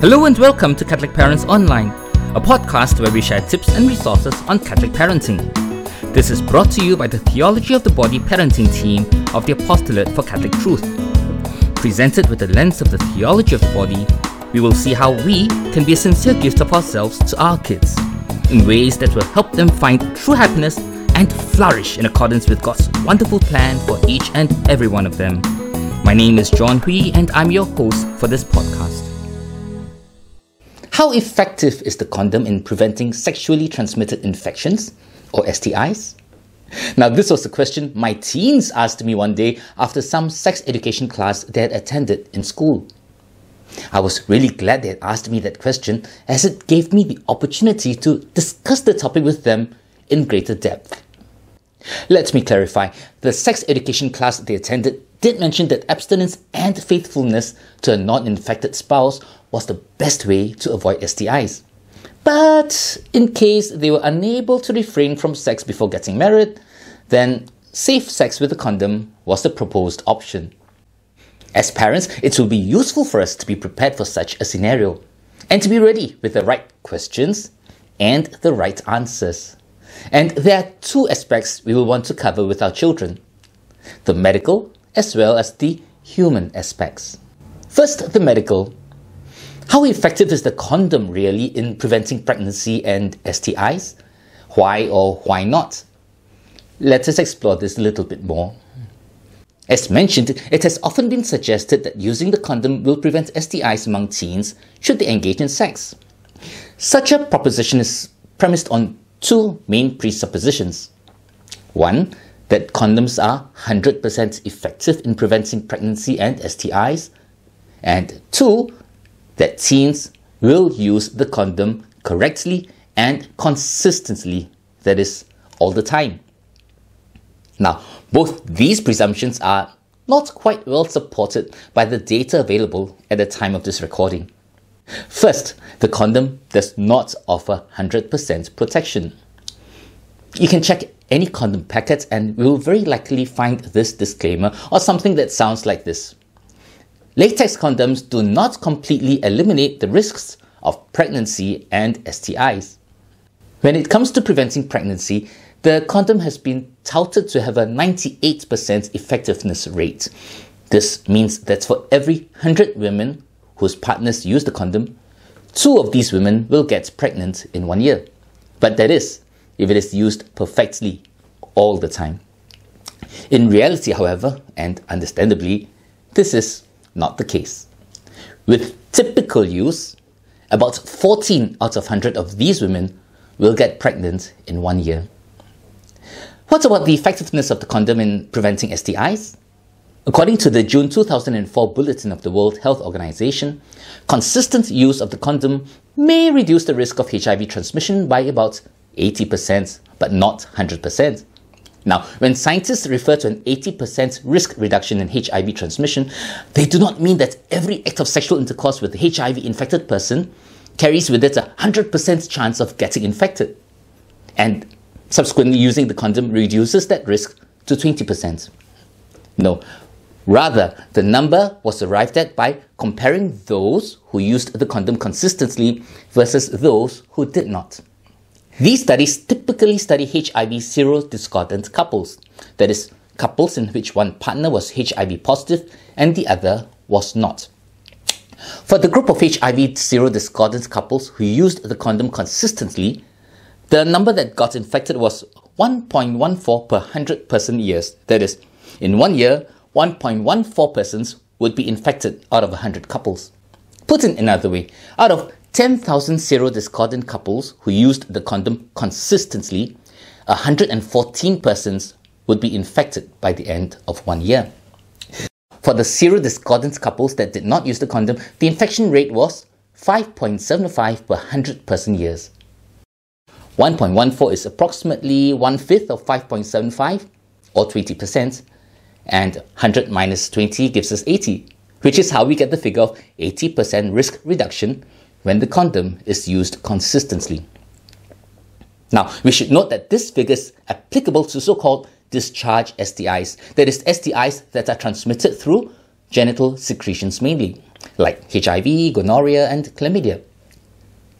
Hello and welcome to Catholic Parents Online, a podcast where we share tips and resources on Catholic parenting. This is brought to you by the Theology of the Body parenting team of the Apostolate for Catholic Truth. Presented with the lens of the theology of the body, we will see how we can be a sincere gift of ourselves to our kids in ways that will help them find true happiness and flourish in accordance with God's wonderful plan for each and every one of them. My name is John Hui, and I'm your host for this podcast. How effective is the condom in preventing sexually transmitted infections, or STIs? Now, this was a question my teens asked me one day after some sex education class they had attended in school. I was really glad they had asked me that question as it gave me the opportunity to discuss the topic with them in greater depth. Let me clarify the sex education class they attended did mention that abstinence and faithfulness to a non infected spouse was the best way to avoid STIs. But in case they were unable to refrain from sex before getting married, then safe sex with a condom was the proposed option. As parents, it will be useful for us to be prepared for such a scenario and to be ready with the right questions and the right answers. And there are two aspects we will want to cover with our children the medical as well as the human aspects. First, the medical. How effective is the condom really in preventing pregnancy and STIs? Why or why not? Let us explore this a little bit more. As mentioned, it has often been suggested that using the condom will prevent STIs among teens should they engage in sex. Such a proposition is premised on two main presuppositions. One, that condoms are 100% effective in preventing pregnancy and STIs. And two, that teens will use the condom correctly and consistently, that is, all the time. Now, both these presumptions are not quite well supported by the data available at the time of this recording. First, the condom does not offer 100% protection. You can check any condom packet and will very likely find this disclaimer or something that sounds like this. Latex condoms do not completely eliminate the risks of pregnancy and STIs. When it comes to preventing pregnancy, the condom has been touted to have a 98% effectiveness rate. This means that for every 100 women whose partners use the condom, two of these women will get pregnant in one year. But that is if it is used perfectly all the time. In reality, however, and understandably, this is not the case. With typical use, about 14 out of 100 of these women will get pregnant in one year. What about the effectiveness of the condom in preventing STIs? According to the June 2004 Bulletin of the World Health Organization, consistent use of the condom may reduce the risk of HIV transmission by about 80%, but not 100%. Now, when scientists refer to an 80% risk reduction in HIV transmission, they do not mean that every act of sexual intercourse with a HIV infected person carries with it a 100% chance of getting infected. And subsequently, using the condom reduces that risk to 20%. No, rather, the number was arrived at by comparing those who used the condom consistently versus those who did not. These studies typically study HIV serodiscordant couples, that is, couples in which one partner was HIV positive and the other was not. For the group of HIV serodiscordant couples who used the condom consistently, the number that got infected was 1.14 per 100 person years. That is, in one year, 1.14 persons would be infected out of 100 couples. Put in another way, out of 10,000 serodiscordant couples who used the condom consistently, 114 persons would be infected by the end of one year. For the serodiscordant couples that did not use the condom, the infection rate was 5.75 per 100 person years. 1.14 is approximately one fifth of 5.75 or 20%, and 100 minus 20 gives us 80, which is how we get the figure of 80% risk reduction when the condom is used consistently. Now, we should note that this figure is applicable to so called discharge STIs, that is, STIs that are transmitted through genital secretions mainly. like HIV, gonorrhea, and chlamydia.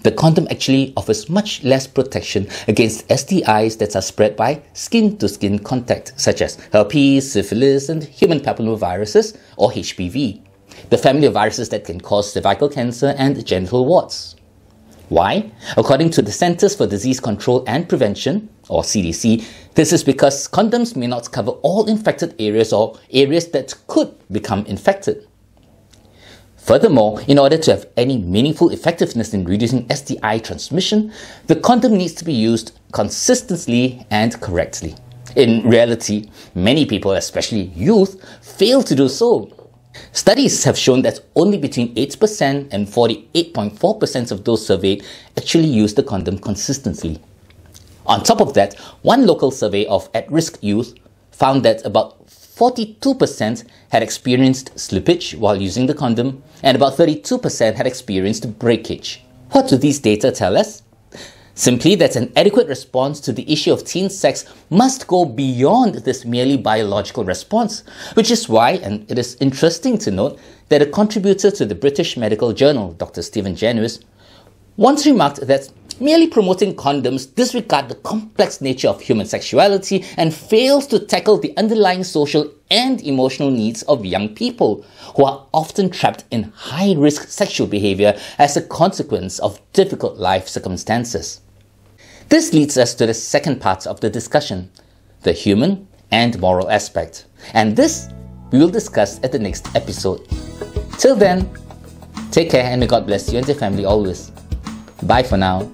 The condom actually offers much less protection against STIs that are spread by skin to skin contact, such as herpes, syphilis, and human papillomaviruses, or HPV, the family of viruses that can cause cervical cancer and genital warts. Why? According to the Centers for Disease Control and Prevention, or CDC, this is because condoms may not cover all infected areas or areas that could become infected. Furthermore, in order to have any meaningful effectiveness in reducing STI transmission, the condom needs to be used consistently and correctly. In reality, many people, especially youth, fail to do so. Studies have shown that only between 8% and 48.4% of those surveyed actually use the condom consistently. On top of that, one local survey of at risk youth found that about 42% had experienced slippage while using the condom, and about 32% had experienced breakage. What do these data tell us? Simply that an adequate response to the issue of teen sex must go beyond this merely biological response, which is why, and it is interesting to note, that a contributor to the British Medical Journal, Dr. Stephen Genuis, once remarked that merely promoting condoms disregards the complex nature of human sexuality and fails to tackle the underlying social and emotional needs of young people who are often trapped in high risk sexual behavior as a consequence of difficult life circumstances. This leads us to the second part of the discussion the human and moral aspect. And this we will discuss at the next episode. Till then, take care and may God bless you and your family always. Bye for now.